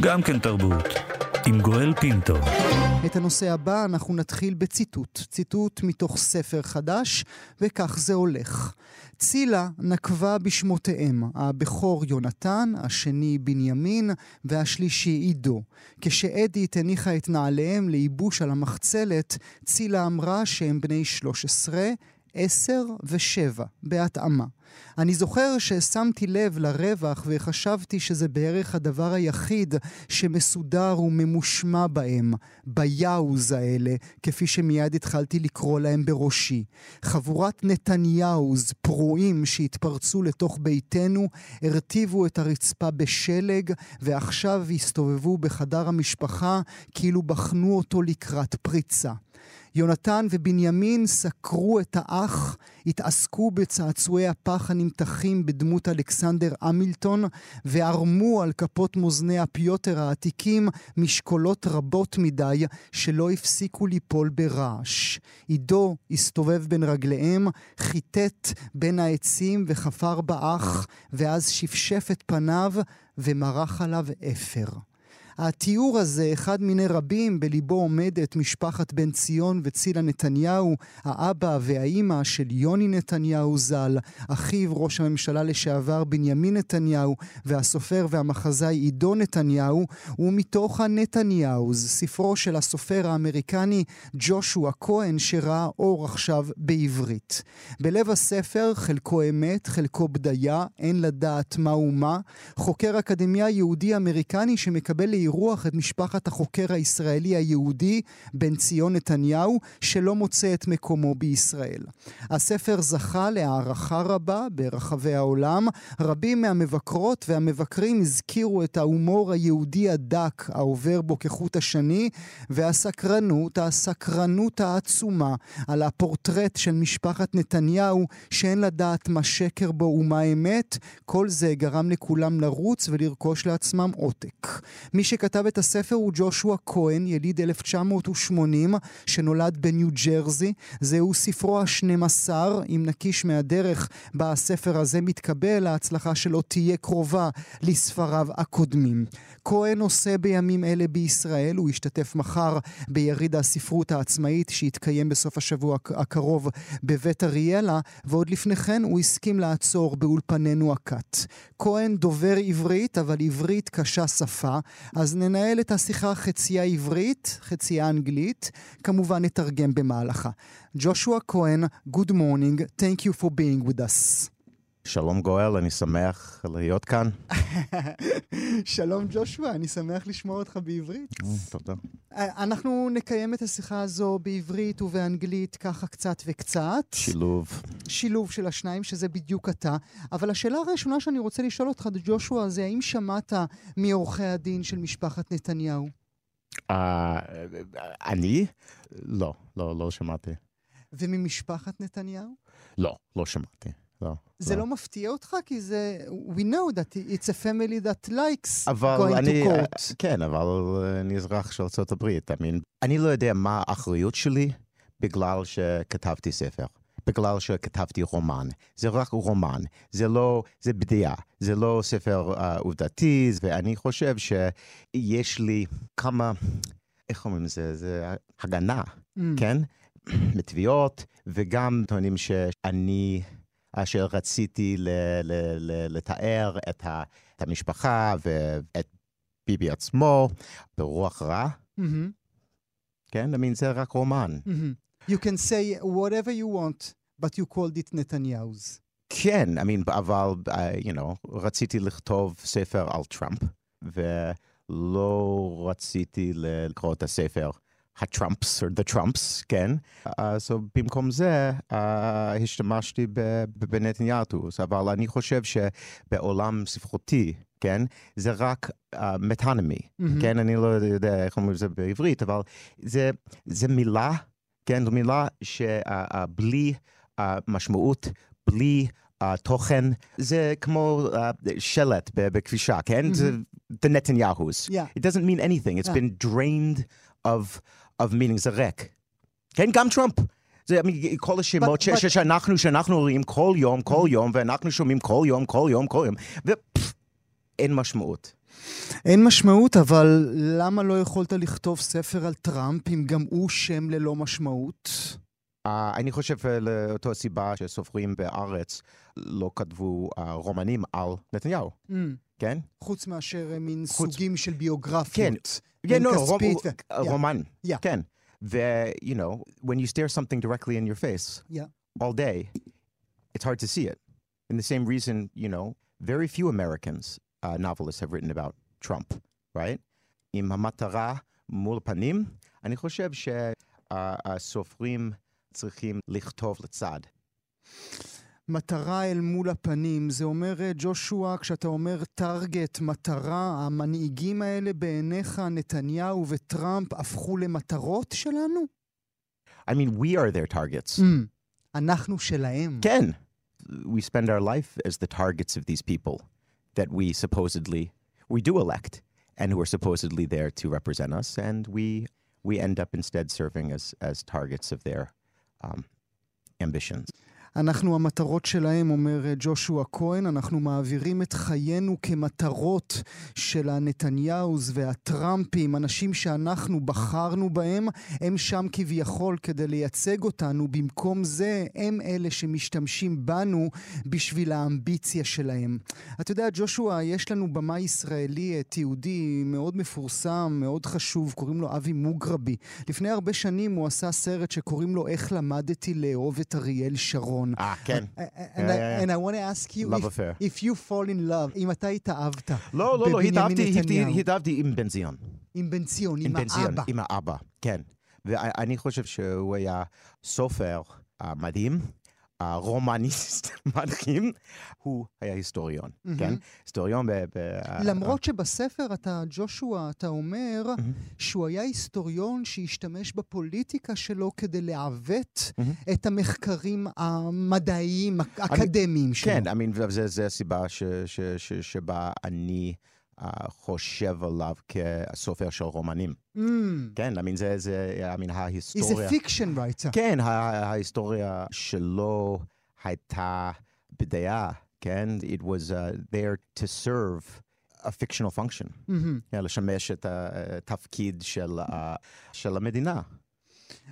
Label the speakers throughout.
Speaker 1: גם כן תרבות, עם גואל פינטו.
Speaker 2: את הנושא הבא אנחנו נתחיל בציטוט, ציטוט מתוך ספר חדש, וכך זה הולך. צילה נקבה בשמותיהם, הבכור יונתן, השני בנימין והשלישי עידו. כשאדית הניחה את נעליהם לייבוש על המחצלת, צילה אמרה שהם בני 13, 10 ו-7, בהתאמה. אני זוכר ששמתי לב לרווח וחשבתי שזה בערך הדבר היחיד שמסודר וממושמע בהם, ביאוז האלה, כפי שמיד התחלתי לקרוא להם בראשי. חבורת נתניהוז פרועים שהתפרצו לתוך ביתנו, הרטיבו את הרצפה בשלג, ועכשיו הסתובבו בחדר המשפחה כאילו בחנו אותו לקראת פריצה. יונתן ובנימין סקרו את האח, התעסקו בצעצועי הפח הנמתחים בדמות אלכסנדר המילטון, וערמו על כפות מאזני הפיוטר העתיקים משקולות רבות מדי שלא הפסיקו ליפול ברעש. עידו הסתובב בין רגליהם, חיטט בין העצים וחפר באח, ואז שפשף את פניו ומרח עליו אפר. התיאור הזה, אחד מיני רבים, בליבו עומדת משפחת בן ציון וצילה נתניהו, האבא והאימא של יוני נתניהו ז"ל, אחיו ראש הממשלה לשעבר בנימין נתניהו, והסופר והמחזאי עידו נתניהו, ומתוך הנתניהוז, ספרו של הסופר האמריקני ג'ושוע כהן, שראה אור עכשיו בעברית. בלב הספר, חלקו אמת, חלקו בדיה, אין לדעת מה ומה, חוקר אקדמיה יהודי אמריקני שמקבל לאירוח את משפחת החוקר הישראלי היהודי בן ציון נתניהו, שלא מוצא את מקומו בישראל. הספר זכה להערכה רבה ברחבי העולם. רבים מהמבקרות והמבקרים הזכירו את ההומור היהודי הדק העובר בו כחוט השני, והסקרנות, הסקרנות העצומה על הפורטרט של משפחת נתניהו, שאין לדעת מה שקר בו ומה אמת, כל זה גרם לכולם לרוץ ולרכוש לעצמם עותק. מי שכתב את הספר הוא ג'ושוע כהן, יליד 1980, שנולד בניו ג'רזי. זהו ספרו ה-12, אם נקיש מהדרך בה הספר הזה מתקבל, ההצלחה שלו תהיה קרובה לספריו הקודמים. כהן עושה בימים אלה בישראל, הוא ישתתף מחר ביריד הספרות העצמאית שיתקיים בסוף השבוע הקרוב בבית אריאלה, ועוד לפני כן הוא הסכים לעצור באולפנינו הכת. כהן דובר עברית, אבל עברית קשה שפה, אז ננהל את השיחה חציה עברית, חציה אנגלית, כמובן נתרגם במהלכה. ג'ושוע כהן, Good morning, thank you for being with us.
Speaker 3: שלום גואל, אני שמח להיות כאן.
Speaker 2: שלום ג'ושוע, אני שמח לשמוע אותך בעברית.
Speaker 3: תודה.
Speaker 2: אנחנו נקיים את השיחה הזו בעברית ובאנגלית ככה קצת וקצת.
Speaker 3: שילוב.
Speaker 2: שילוב של השניים, שזה בדיוק אתה. אבל השאלה הראשונה שאני רוצה לשאול אותך, ג'ושוע, זה האם שמעת מעורכי הדין של משפחת נתניהו?
Speaker 3: אני? לא, לא, לא שמעתי.
Speaker 2: וממשפחת נתניהו?
Speaker 3: לא, לא שמעתי. לא.
Speaker 2: זה לא. לא מפתיע אותך? כי זה... We know that it's a family that likes going
Speaker 3: אני,
Speaker 2: to court.
Speaker 3: כן, אבל אני אזרח של ארה"ב. I mean, אני לא יודע מה האחריות שלי בגלל שכתבתי ספר. בגלל שכתבתי רומן. זה רק רומן, זה לא, זה בדיעה, זה לא ספר uh, עובדתי, ואני חושב שיש לי כמה, איך אומרים לזה, זה הגנה, mm. כן? מתביעות, וגם טוענים שאני... אשר רציתי ל- ל- ל- לתאר את, ה- את המשפחה ואת ביבי עצמו ברוח רע.
Speaker 2: Mm-hmm.
Speaker 3: כן, I mean, זה רק רומן.
Speaker 2: Mm-hmm. You can say whatever you want, but you called it Netanyahu's.
Speaker 3: כן, I mean, אבל, uh, you know, רציתי לכתוב ספר על טראמפ, ולא רציתי לקרוא את הספר הטראמפס, או the Trumps, כן? אז uh, so, במקום זה uh, השתמשתי בנתניהו, אבל אני חושב שבעולם ספרותי, כן? זה רק uh, מטאנמי, mm-hmm. כן? אני לא יודע איך אומרים את זה בעברית, אבל זה, זה מילה, כן? זו מילה שבלי uh, uh, משמעות, בלי... uh, תוכן, זה כמו uh, שלט בכבישה, כן? Mm-hmm. זה the Netanyahu's.
Speaker 2: Yeah.
Speaker 3: It doesn't mean anything. It's
Speaker 2: Yeah.
Speaker 3: been drained of, of meaning, זה ריק. כן, גם טראמפ. זה כל השמות
Speaker 2: But-
Speaker 3: ש-
Speaker 2: but-
Speaker 3: ש- שאנחנו, שאנחנו רואים כל יום, כל יום, ואנחנו שומעים כל יום, כל יום, כל יום, ופפ, אין משמעות.
Speaker 2: אין משמעות, אבל למה לא יכולת לכתוב ספר על טראמפ אם גם הוא שם ללא משמעות?
Speaker 3: Uh, אני חושב uh, לאותו הסיבה שסופרים בארץ לא כתבו uh, רומנים על נתניהו,
Speaker 2: Mm,
Speaker 3: כן?
Speaker 2: חוץ מאשר אה, מין
Speaker 3: חוץ-
Speaker 2: סוגים של ביוגרפיות.
Speaker 3: כן,
Speaker 2: מין
Speaker 3: לא, רום-
Speaker 2: כספית ו-
Speaker 3: uh,
Speaker 2: Yeah.
Speaker 3: רומן,
Speaker 2: Yeah.
Speaker 3: כן. ו- you know, when you stare something directly in your face
Speaker 2: Yeah.
Speaker 3: all day, it's hard to see it. And the same reason, you know, very few Americans, uh, novelists have written about Trump, right? עם המטרה מול הפנים, אני חושב שהסופרים צריכים לכתוב לצד.
Speaker 2: מטרה אל מול הפנים, זה אומר, אה, ג'ושוע, כשאתה אומר טארגט, מטרה, המנהיגים האלה בעיניך, נתניהו וטראמפ, הפכו למטרות שלנו?
Speaker 3: I mean, we are their targets.
Speaker 2: Mm, אנחנו שלהם.
Speaker 3: Again, we spend our life as the targets of these people that we supposedly we do elect and who are supposedly there to represent us, and we we end up instead serving as as targets of their um, ambitions.
Speaker 2: אנחנו המטרות שלהם, אומר אה, ג'ושוע כהן, אנחנו מעבירים את חיינו כמטרות של הנתניהוז והטראמפים, אנשים שאנחנו בחרנו בהם, הם שם כביכול כדי לייצג אותנו, במקום זה הם אלה שמשתמשים בנו בשביל האמביציה שלהם. אתה יודע, ג'ושוע, יש לנו במאי ישראלי אה, תיעודי מאוד מפורסם, מאוד חשוב, קוראים לו אבי מוגרבי. לפני הרבה שנים הוא עשה סרט שקוראים לו איך למדתי לאהוב את אריאל שרון.
Speaker 3: Ken.
Speaker 2: And,
Speaker 3: Yeah,
Speaker 2: and, I,
Speaker 3: yeah.
Speaker 2: and I want to ask you if, if you fall in love, אם אתה התאהבת
Speaker 3: לא, לא, לא, התאהבתי, עם בן ציון.
Speaker 2: עם בן ציון, עם האבא.
Speaker 3: עם האבא, כן. ואני חושב שהוא היה סופר uh, מדהים, uh, רומניסט מדהים, הוא היה היסטוריון,
Speaker 2: מהמם.
Speaker 3: כן? היסטוריון ב... ב-
Speaker 2: למרות שבספר אתה, ג'ושוע, אתה אומר
Speaker 3: מהמם.
Speaker 2: שהוא היה היסטוריון שהשתמש בפוליטיקה שלו כדי לעוות
Speaker 3: מהמם.
Speaker 2: את המחקרים המדעיים, האקדמיים שלו.
Speaker 3: כן, I mean, וזה זה הסיבה ש, ש, ש, שבה אני חושב עליו כסופר של רומנים.
Speaker 2: Mm,
Speaker 3: כן, I mean, זה, זה, I mean,
Speaker 2: he's
Speaker 3: ההיסטוריה...
Speaker 2: a fiction writer.
Speaker 3: כן, ההיסטוריה שלו הייתה בדעה, כן? It was uh, there to serve a fictional function,
Speaker 2: מהמם.
Speaker 3: כן, לשמש את התפקיד של, ה- של המדינה.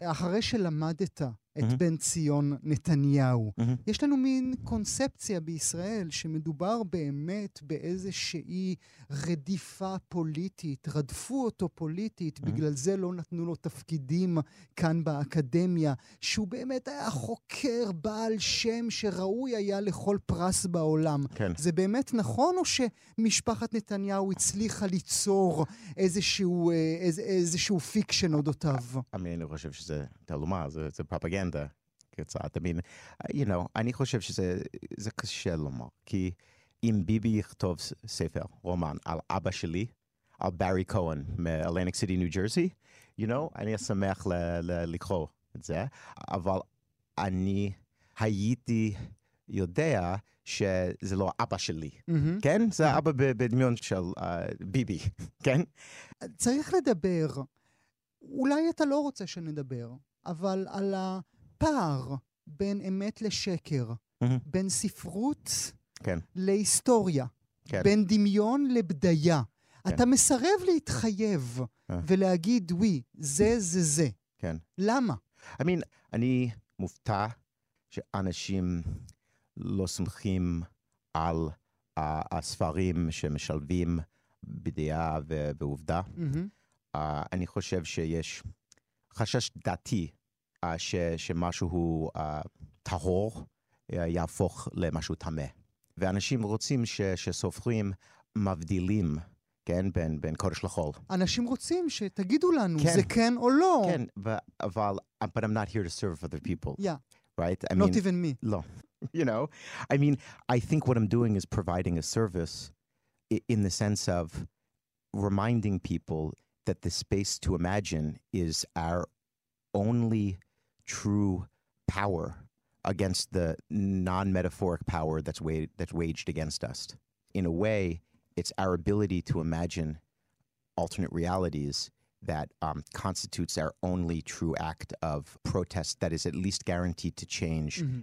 Speaker 2: אחרי שלמדת את
Speaker 3: מהמם.
Speaker 2: בן ציון נתניהו,
Speaker 3: מהמם.
Speaker 2: יש לנו מין קונספציה בישראל שמדובר באמת באיזושהי רדיפה פוליטית, רדפו אותו פוליטית,
Speaker 3: מהמם.
Speaker 2: בגלל זה לא נתנו לו תפקידים כאן באקדמיה, שהוא באמת היה חוקר בעל שם שראוי היה לכל פרס בעולם.
Speaker 3: כן.
Speaker 2: זה באמת נכון, או שמשפחת נתניהו הצליחה ליצור איזשהו, אה, איז, איזשהו fiction אודותיו?
Speaker 3: אני חושב שזה תעלומה, זה, זה פרופגנדה קצת. I mean, you know, אני חושב שזה זה קשה לומר, כי אם ביבי יכתוב ספר, רומן, על אבא שלי, על ברי כהן מאלניק סיטי, ניו ג'רזי, you know, אני אשמח לקרוא את זה, אבל אני הייתי יודע שזה לא אבא שלי,
Speaker 2: מהמם.
Speaker 3: כן? זה אבא בדמיון של uh, ביבי, כן?
Speaker 2: צריך לדבר, אולי אתה לא רוצה שנדבר, אבל על הפער בין אמת לשקר,
Speaker 3: מהמם.
Speaker 2: בין ספרות
Speaker 3: כן.
Speaker 2: להיסטוריה,
Speaker 3: כן.
Speaker 2: בין דמיון לבדיה.
Speaker 3: כן.
Speaker 2: אתה מסרב להתחייב
Speaker 3: אה.
Speaker 2: ולהגיד, ווי, זה זה זה.
Speaker 3: כן.
Speaker 2: למה?
Speaker 3: I mean, אני מופתע שאנשים לא סומכים על uh, הספרים שמשלבים בדעה ובעובדה.
Speaker 2: מהמם.
Speaker 3: Uh, אני חושב שיש חשש דתי ש, שמשהו uh, טהור uh, יהפוך למשהו טמא. ואנשים רוצים ש, שסופרים מבדילים, כן, בין, בין קודש לחול.
Speaker 2: אנשים רוצים שתגידו לנו,
Speaker 3: כן.
Speaker 2: זה כן או לא.
Speaker 3: כן, ו- אבל, but I'm not here to serve other people,
Speaker 2: Yeah,
Speaker 3: right? I
Speaker 2: not
Speaker 3: mean,
Speaker 2: even me.
Speaker 3: No. You know, I mean, I think what I'm doing is providing a service in the sense of reminding people that the space to imagine is our only true power against the non-metaphoric power that's, wa- that's waged against us. In a way, it's our ability to imagine alternate realities that um, constitutes our only true act of protest that is at least guaranteed to change
Speaker 2: mm-hmm.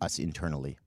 Speaker 3: us internally.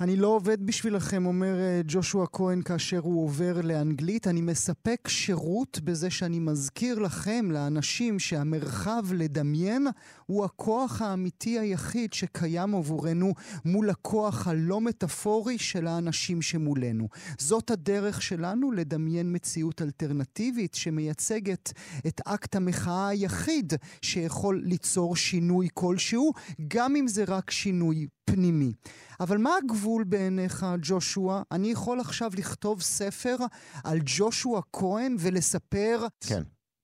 Speaker 2: אני לא עובד בשבילכם, אומר אה, ג'ושוע כהן כאשר הוא עובר לאנגלית. אני מספק שירות בזה שאני מזכיר לכם, לאנשים, שהמרחב לדמיין הוא הכוח האמיתי היחיד שקיים עבורנו מול הכוח הלא מטאפורי של האנשים שמולנו. זאת הדרך שלנו לדמיין מציאות אלטרנטיבית שמייצגת את אקט המחאה היחיד שיכול ליצור שינוי כלשהו, גם אם זה רק שינוי פנימי. אבל מה הגבול בעיניך, ג'ושוע? אני יכול עכשיו לכתוב ספר על ג'ושוע כהן ולספר...
Speaker 3: כן.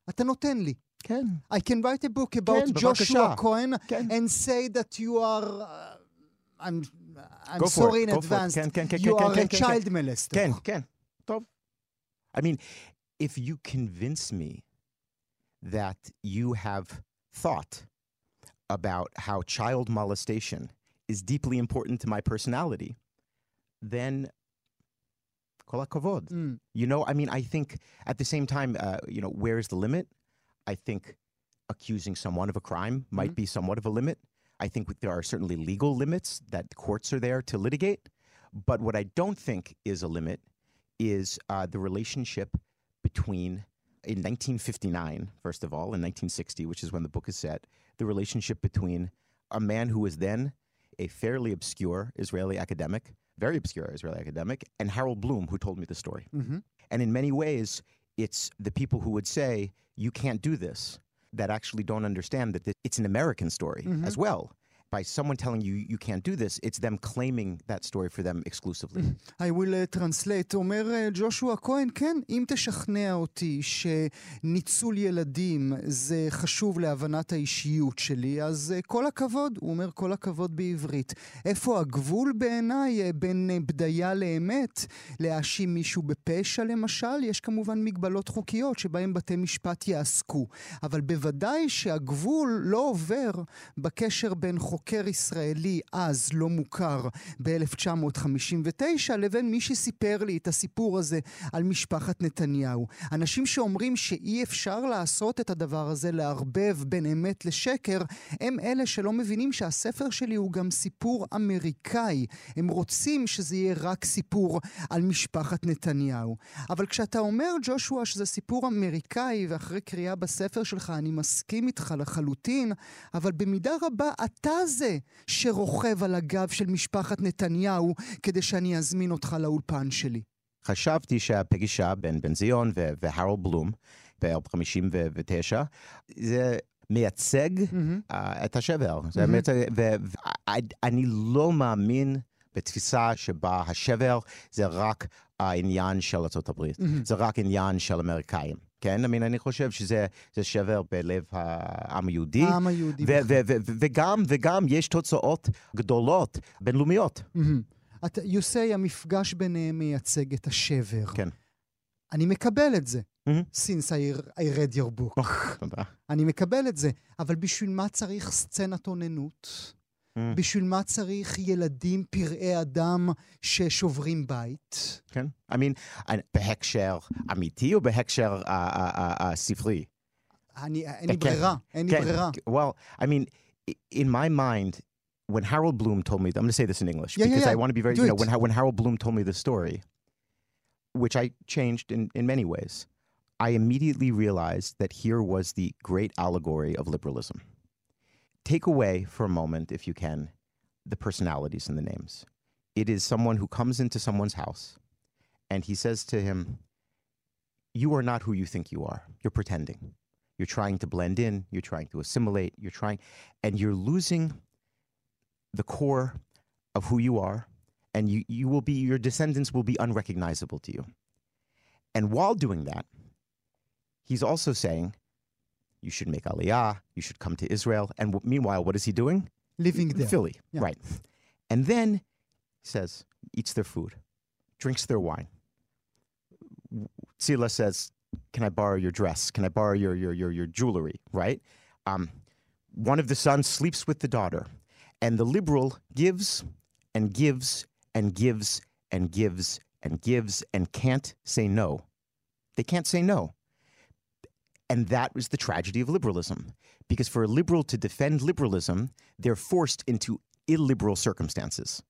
Speaker 2: אתה נותן לי.
Speaker 3: כן.
Speaker 2: I can write a book about
Speaker 3: כן,
Speaker 2: Joshua. Cohen
Speaker 3: כן.
Speaker 2: and say that you are... Uh, I'm, I'm
Speaker 3: Go
Speaker 2: sorry
Speaker 3: it,
Speaker 2: in advance.
Speaker 3: כן, כן, כן,
Speaker 2: you
Speaker 3: כן,
Speaker 2: are
Speaker 3: כן,
Speaker 2: a
Speaker 3: כן,
Speaker 2: child
Speaker 3: כן.
Speaker 2: molester.
Speaker 3: כן, כן. טוב. I mean, if you convince me that you have thought about how child molestation is deeply important to my personality, then kol.
Speaker 2: Mm.
Speaker 3: You know, I mean, I think at the same time, uh, you know, where's the limit? I think accusing someone of a crime might
Speaker 2: Mhm.
Speaker 3: be somewhat of a limit. I think there are certainly legal limits that courts are there to litigate. But what I don't think is a limit is uh, the relationship between, in 1959, first of all, in 1960, which is when the book is set, the relationship between a man who was then a fairly obscure Israeli academic, very obscure Israeli academic, and Harold Bloom, who told me the story.
Speaker 2: Mhm.
Speaker 3: And in many ways, it's the people who would say, you can't do this, that actually don't understand that it's an American story as well. By someone telling you you can't do this, it's them claiming that story for them exclusively.
Speaker 2: I will uh, translate. אומר uh, ג'ושוע כהן, כן, אם תשכנע אותי שניצול ילדים זה חשוב להבנת האישיות שלי, אז uh, כל הכבוד, הוא אומר כל הכבוד בעברית. איפה הגבול בעיניי uh, בין uh, בדיה לאמת, להאשים מישהו בפשע למשל? יש כמובן מגבלות חוקיות שבהן בתי משפט יעסקו. אבל בוודאי שהגבול לא עובר בקשר בין חוקר ישראלי אז לא מוכר ב-1959 לבין מי שסיפר לי את הסיפור הזה על משפחת נתניהו. אנשים שאומרים שאי אפשר לעשות את הדבר הזה, לערבב בין אמת לשקר, הם אלה שלא מבינים שהספר שלי הוא גם סיפור אמריקאי. הם רוצים שזה יהיה רק סיפור על משפחת נתניהו. אבל כשאתה אומר, ג'ושוע, שזה סיפור אמריקאי, ואחרי קריאה בספר שלך אני מסכים איתך לחלוטין, אבל במידה רבה אתה זה שרוכב על הגב של משפחת נתניהו כדי שאני אזמין אותך לאולפן שלי.
Speaker 3: חשבתי שהפגישה בין בן זיון ו- והרול בלום ב-1959, זה מייצג uh, את השבר.
Speaker 2: מהמם.
Speaker 3: מייצג, ואני לא מאמין בתפיסה שבה השבר זה רק העניין של ארה"ב,
Speaker 2: מהמם.
Speaker 3: זה רק עניין של אמריקאים. כן, I mean, אני חושב שזה זה שבר בלב העם היהודי.
Speaker 2: העם היהודי.
Speaker 3: ו-
Speaker 2: בכלל.
Speaker 3: ו- ו- ו- וגם, וגם יש תוצאות גדולות בינלאומיות.
Speaker 2: אתה- you say המפגש ביניהם מייצג את השבר.
Speaker 3: כן.
Speaker 2: אני מקבל את זה.
Speaker 3: מהמם.
Speaker 2: since I, I read your book.
Speaker 3: תודה.
Speaker 2: אני מקבל את זה. אבל בשביל מה צריך סצנת אוננות?
Speaker 3: Mm.
Speaker 2: בשביל מה צריך ילדים פראי אדם ששוברים בית?
Speaker 3: כן. I mean, אני- בהקשר אמיתי או בהקשר אה, אה, אה, אה, ספרי?
Speaker 2: אני, אין לי
Speaker 3: כן.
Speaker 2: ברירה, אין לי
Speaker 3: כן.
Speaker 2: ברירה.
Speaker 3: Well, I mean, i- in my mind, when Harold Bloom told me, I'm going to say this in English
Speaker 2: Yeah, yeah,
Speaker 3: because I
Speaker 2: yeah.
Speaker 3: want to be very,
Speaker 2: Do
Speaker 3: you know,
Speaker 2: it.
Speaker 3: when, Ha- when Harold Bloom told me the story, which I changed in, in many ways, I immediately realized that here was the great allegory of liberalism. Take away for a moment, if you can, the personalities and the names. It is someone who comes into someone's house and he says to him, You are not who you think you are. You're pretending. You're trying to blend in, you're trying to assimilate, you're trying, and you're losing the core of who you are, and you, you will be, your descendants will be unrecognizable to you. And while doing that, he's also saying, you should make aliyah, you should come to Israel. And w- meanwhile, what is he doing?
Speaker 2: living there.
Speaker 3: Philly,
Speaker 2: Yeah.
Speaker 3: right. And then he says, eats their food, drinks their wine. Tzila says, Can I borrow your dress? Can I borrow your, your, your, your jewelry? Right? Um, one of the sons sleeps with the daughter, and the liberal gives and gives and gives and gives and gives and can't say no. They can't say no. And that was the tragedy of liberalism. Because for a liberal to defend liberalism, they're forced into illiberal circumstances.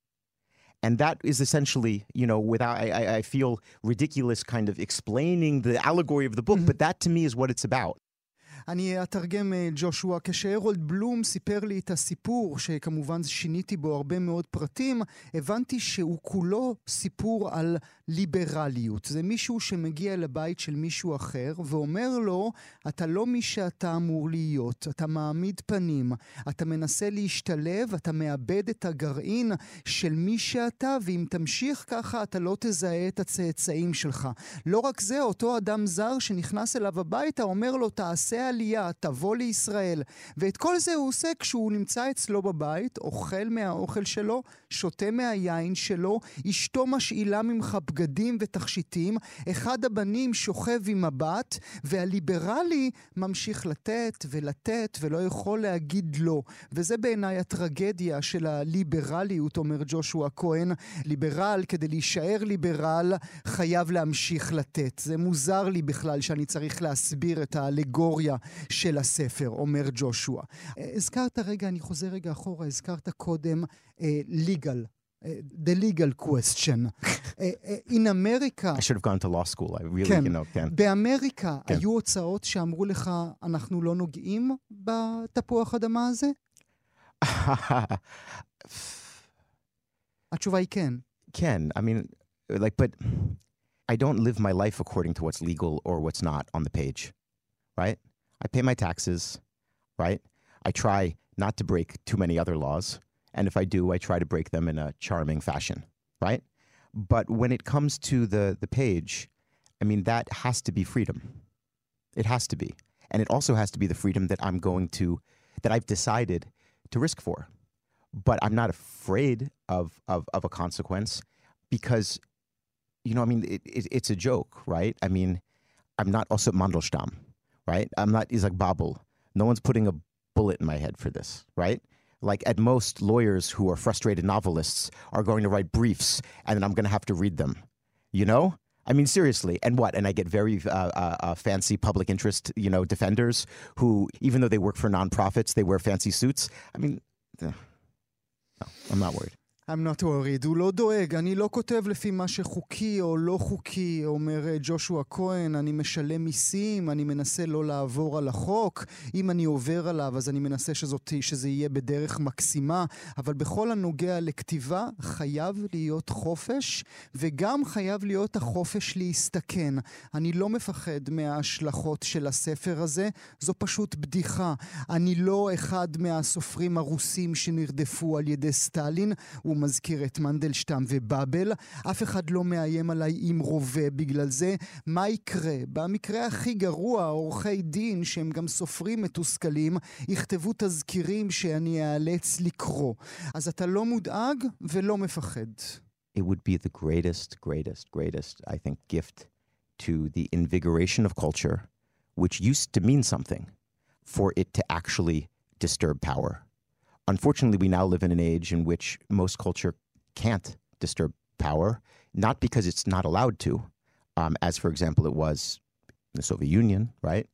Speaker 3: And that is essentially, you know, without, I, I, feel ridiculous kind of explaining the allegory of the book, mm-hmm. but that to me is what it's about.
Speaker 2: אני אתרגם אה, ג'ושוע. כשהרולד בלום סיפר לי את הסיפור, שכמובן שיניתי בו הרבה מאוד פרטים, הבנתי שהוא כולו סיפור על ליברליות. זה מישהו שמגיע לבית של מישהו אחר ואומר לו, אתה לא מי שאתה אמור להיות, אתה מעמיד פנים, אתה מנסה להשתלב, אתה מאבד את הגרעין של מי שאתה, ואם תמשיך ככה אתה לא תזהה את הצאצאים שלך. לא רק זה, אותו אדם זר שנכנס אליו הביתה אומר לו, תעשה עלייה, תבוא לישראל. ואת כל זה הוא עושה כשהוא נמצא אצלו בבית, אוכל מהאוכל שלו, שותה מהיין שלו, אשתו משאילה ממך בגדים ותכשיטים, אחד הבנים שוכב עם הבת, והליברלי ממשיך לתת ולתת ולא יכול להגיד לא. וזה בעיניי הטרגדיה של הליברליות, אומר ג'ושוע כהן. ליברל, כדי להישאר ליברל, חייב להמשיך לתת. זה מוזר לי בכלל שאני צריך להסביר את האלגוריה של הספר, אומר ג'ושוע. אה, הזכרת רגע, אני חוזר רגע אחורה, הזכרת קודם אה, legal. אה, the legal question. אה, אה, in America...
Speaker 3: I should have gone to law school, I really,
Speaker 2: כן.
Speaker 3: you know, כן.
Speaker 2: באמריקה
Speaker 3: כן.
Speaker 2: היו הוצאות שאמרו לך, אנחנו לא נוגעים בתפוח אדמה הזה? התשובה היא כן.
Speaker 3: Ken, I mean, like, but I don't live my life according to what's legal or what's not on the page, right? I pay my taxes, right? I try not to break too many other laws. And if I do, I try to break them in a charming fashion, right? But when it comes to the, the page, I mean, that has to be freedom. It has to be. And it also has to be the freedom that I'm going to, that I've decided to risk for. But I'm not afraid of, of, of a consequence because, you know, I mean, it, it, it's a joke, right? I mean, I'm not also Mandelstam, right? I'm not Isaac Babel. No one's putting a bullet in my head for this, right? Like at most, lawyers who are frustrated novelists are going to write briefs and then I'm going to have to read them. You know? I mean, seriously. And what? And I get very uh, uh, uh, fancy public interest, you know, defenders who, even though they work for nonprofits, they wear fancy suits. I mean, uh, no, I'm not worried.
Speaker 2: I'm not worried. הוא לא דואג, אני לא כותב לפי מה שחוקי או לא חוקי, אומר אה, ג'ושוע כהן, אני משלם מיסים, אני מנסה לא לעבור על החוק. אם אני עובר עליו, אז אני מנסה שזאת, שזה יהיה בדרך מקסימה, אבל בכל הנוגע לכתיבה, חייב להיות חופש, וגם חייב להיות החופש להסתכן. אני לא מפחד מההשלכות של הספר הזה, זו פשוט בדיחה. אני לא אחד מהסופרים הרוסים שנרדפו על ידי סטלין, מזכיר את מנדלשטם ובאבל. אף אחד לא מאיים עליי עם רובה בגלל זה. מה יקרה? במקרה הכי גרוע, עורכי דין, שהם גם סופרים מתוסכלים, יכתבו תזכירים שאני אאלץ לקרוא. אז אתה לא מודאג ולא מפחד.
Speaker 3: it would be the greatest, greatest, greatest, I think, gift to the invigoration of culture, which used to mean something, for it to actually disturb power. Unfortunately, we now live in an age in which most culture can't disturb power, not because it's not allowed to, um, as, for example, it was in the Soviet Union, right?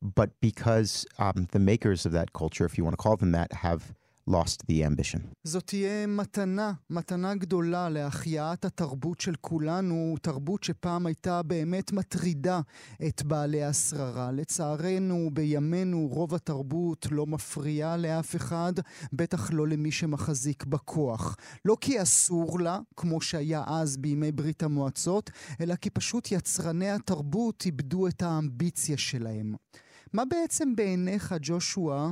Speaker 3: But because um, the makers of that culture, if you want to call them that, have lost the ambition.
Speaker 2: זאת תהיה מתנה, מתנה גדולה להחייאת התרבות של כולנו, תרבות שפעם הייתה באמת מטרידה את בעלי השררה. לצערנו, בימינו רוב התרבות לא מפריעה לאף אחד, בטח לא למי שמחזיק בכוח. לא כי אסור לה, כמו שהיה אז בימי ברית המועצות, אלא כי פשוט יצרני התרבות איבדו את האמביציה שלהם. מה בעצם בעיניך, ג'ושוע,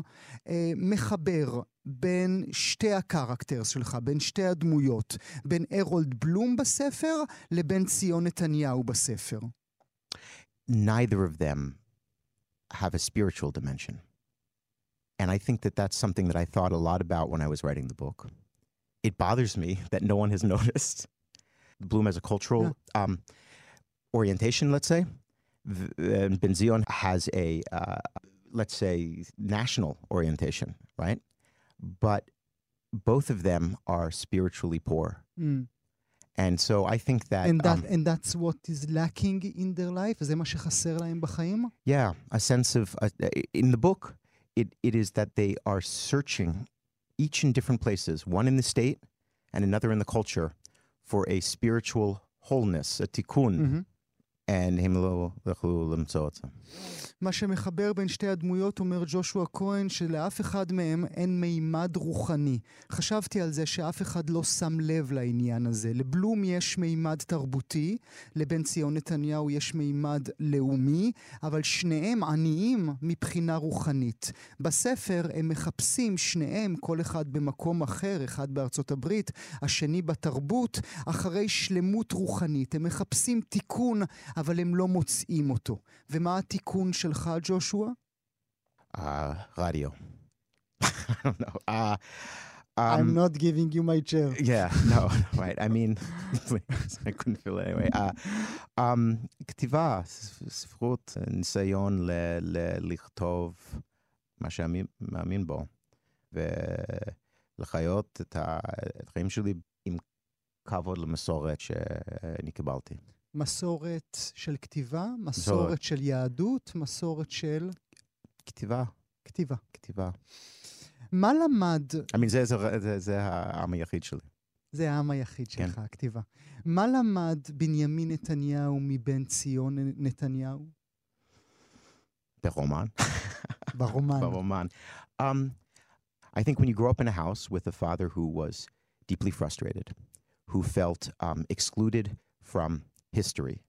Speaker 2: אה, מחבר בין שתי הקרקטרס שלך, בין שתי הדמויות, בין הרולד בלום בספר לבין ציון נתניהו בספר?
Speaker 3: neither of them have a spiritual dimension. And I think that that's something that I thought a lot about when I was writing the book. It bothers me that no one has noticed. Bloom has a cultural um, orientation, let's say. V- uh, Benzion has a, uh, let's say, national orientation, right? But both of them are spiritually poor.
Speaker 2: Mm.
Speaker 3: And so I think that.
Speaker 2: And, that,
Speaker 3: um,
Speaker 2: and that's what is lacking in their life? זה מה שחסר להם בחיים?
Speaker 3: Yeah, a sense of uh, in the book, it, it is that they are searching, each in different places, one in the state and another in the culture, for a spiritual wholeness, a tikkun,
Speaker 2: מהמם.
Speaker 3: הם לא יכלו למצוא אותה.
Speaker 2: מה שמחבר בין שתי הדמויות, אומר ג'ושוע כהן, שלאף אחד מהם אין מימד רוחני. חשבתי על זה שאף אחד לא שם לב לעניין הזה. לבלום יש מימד תרבותי, לבן ציון נתניהו יש מימד לאומי, אבל שניהם עניים מבחינה רוחנית. בספר הם מחפשים שניהם, כל אחד במקום אחר, אחד בארצות הברית, השני בתרבות, אחרי שלמות רוחנית. הם מחפשים תיקון, אבל הם לא מוצאים אותו. ומה התיקון שלך, ג'ושוע?
Speaker 3: Know. Uh,
Speaker 2: I'm
Speaker 3: um,
Speaker 2: not giving you my chair.
Speaker 3: yeah, no, right. I mean, I couldn't feel it anyway. Uh, um, כתיבה, ספרות, ניסיון ל- ל- לכתוב מה שאני מאמין בו, ולחיות את החיים שלי עם כבוד למסורת שאני קיבלתי.
Speaker 2: מסורת של כתיבה, מסורת
Speaker 3: מסורת.
Speaker 2: של יהדות, מסורת של
Speaker 3: כתיבה,
Speaker 2: כתיבה.
Speaker 3: כתיבה.
Speaker 2: מה למד,
Speaker 3: I mean, זה, זה, זה, זה העם היחיד שלי.
Speaker 2: זה העם היחיד
Speaker 3: כן.
Speaker 2: שלך, הכתיבה. מה למד בנימין נתניהו מבן ציון נתניהו?
Speaker 3: ברומן.
Speaker 2: ברומן.
Speaker 3: Roman. Um, I think when you grow up in a house with a father who was deeply frustrated, who felt um, excluded from history,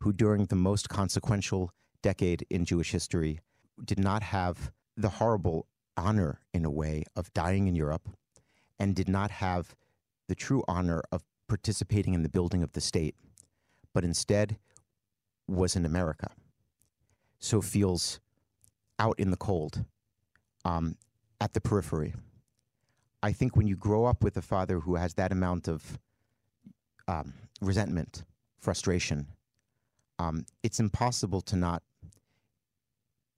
Speaker 3: who during the most consequential decade in Jewish history did not have the horrible honor, in a way, of dying in Europe, and did not have the true honor of participating in the building of the state, but instead was in America. So feels out in the cold, um, at the periphery. I think when you grow up with a father who has that amount of um, resentment, frustration, um, it's impossible to not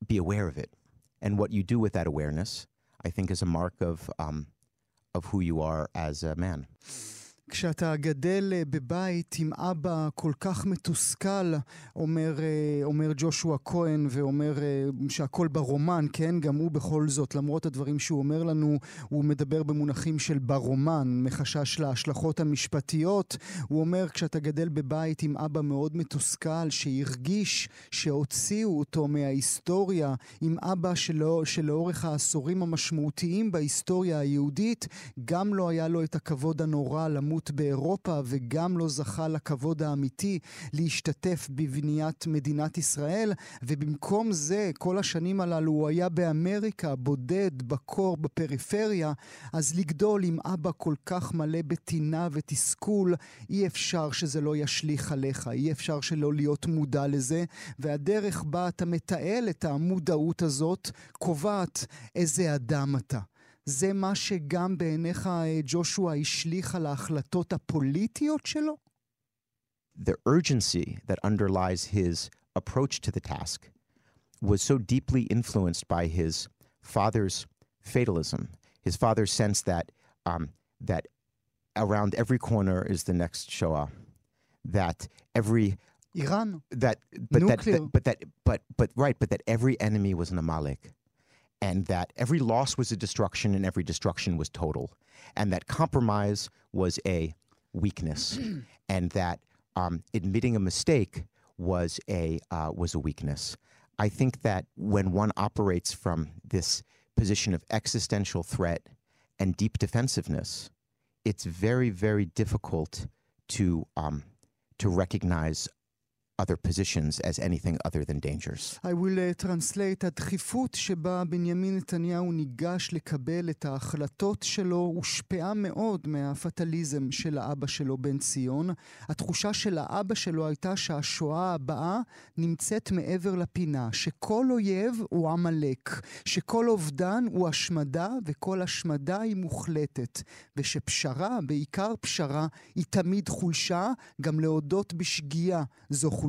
Speaker 3: be aware of it. And what you do with that awareness, I think, is a mark of um, of who you are as a man.
Speaker 2: כשאתה גדל אה, בבית עם אבא כל כך מתוסכל, אומר, אה, אומר ג'ושוע כהן, ואומר אה, שהכל ברומן, כן? גם הוא בכל זאת, למרות הדברים שהוא אומר לנו, הוא מדבר במונחים של ברומן, מחשש להשלכות המשפטיות. הוא אומר, כשאתה גדל בבית עם אבא מאוד מתוסכל, שהרגיש שהוציאו אותו מההיסטוריה, עם אבא שלא, שלאורך העשורים המשמעותיים בהיסטוריה היהודית, גם לא היה לו את הכבוד הנורא למות באירופה וגם לא זכה לכבוד האמיתי להשתתף בבניית מדינת ישראל. ובמקום זה כל השנים הללו הוא היה באמריקה בודד, בקור, בפריפריה. אז לגדול עם אבא כל כך מלא בטינה ותסכול אי אפשר שזה לא ישליך עליך, אי אפשר שלא להיות מודע לזה. והדרך בה אתה מתעל את המודעות הזאת קובעת איזה אדם אתה. זה מה שגם בעיניך, אה, ג'ושוע, השליך על ההחלטות הפוליטיות שלו?
Speaker 3: the urgency that underlies his approach to the task was so deeply influenced by his father's fatalism, his father's sense that um, that around every corner is the next Shoah, that every
Speaker 2: איראן.
Speaker 3: that but that,
Speaker 2: Nuclear.
Speaker 3: that but that but but right but that every enemy was an Amalek and that every loss was a destruction and every destruction was total and that compromise was a weakness and that um, admitting a mistake was a uh, was a weakness. I think that when one operates from this position of existential threat and deep defensiveness it's very very difficult to um, to recognize other positions as anything other than dangers.
Speaker 2: I will uh, translate. הדחיפות שבה בנימין נתניהו ניגש לקבל את ההחלטות שלו הושפעה מאוד מהפטליזם של האבא שלו בן ציון. התחושה של האבא שלו הייתה שהשואה הבאה נמצאת מעבר לפינה, שכל אויב הוא עמלק, שכל אובדן הוא השמדה וכל השמדה היא מוחלטת, ושפשרה, בעיקר פשרה, היא תמיד חולשה, גם להודות בשגיאה זו חולשה.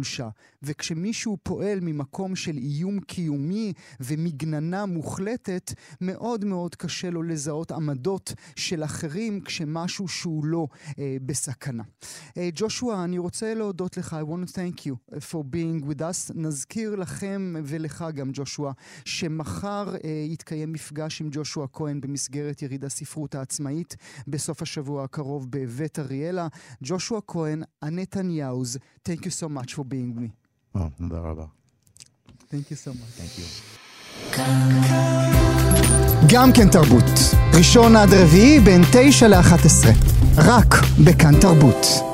Speaker 2: וכשמישהו פועל ממקום של איום קיומי ומגננה מוחלטת, מאוד מאוד קשה לו לזהות עמדות של אחרים כשמשהו שהוא לא אה, בסכנה. אה, ג'ושוע, אני רוצה להודות לך, I want to thank you for being with us. נזכיר לכם ולך גם, ג'ושוע, שמחר אה, יתקיים מפגש עם ג'ושוע כהן במסגרת יריד הספרות העצמאית בסוף השבוע הקרוב בבית אריאלה. ג'ושוע כהן, הנתניהוז, thank you so much for being me.
Speaker 3: Oh, תודה רבה.
Speaker 2: Thank you so much.
Speaker 3: Thank you.
Speaker 2: גם כן תרבות. ראשון עד רביעי בין תשע לאחת עשרה. רק בכאן תרבות.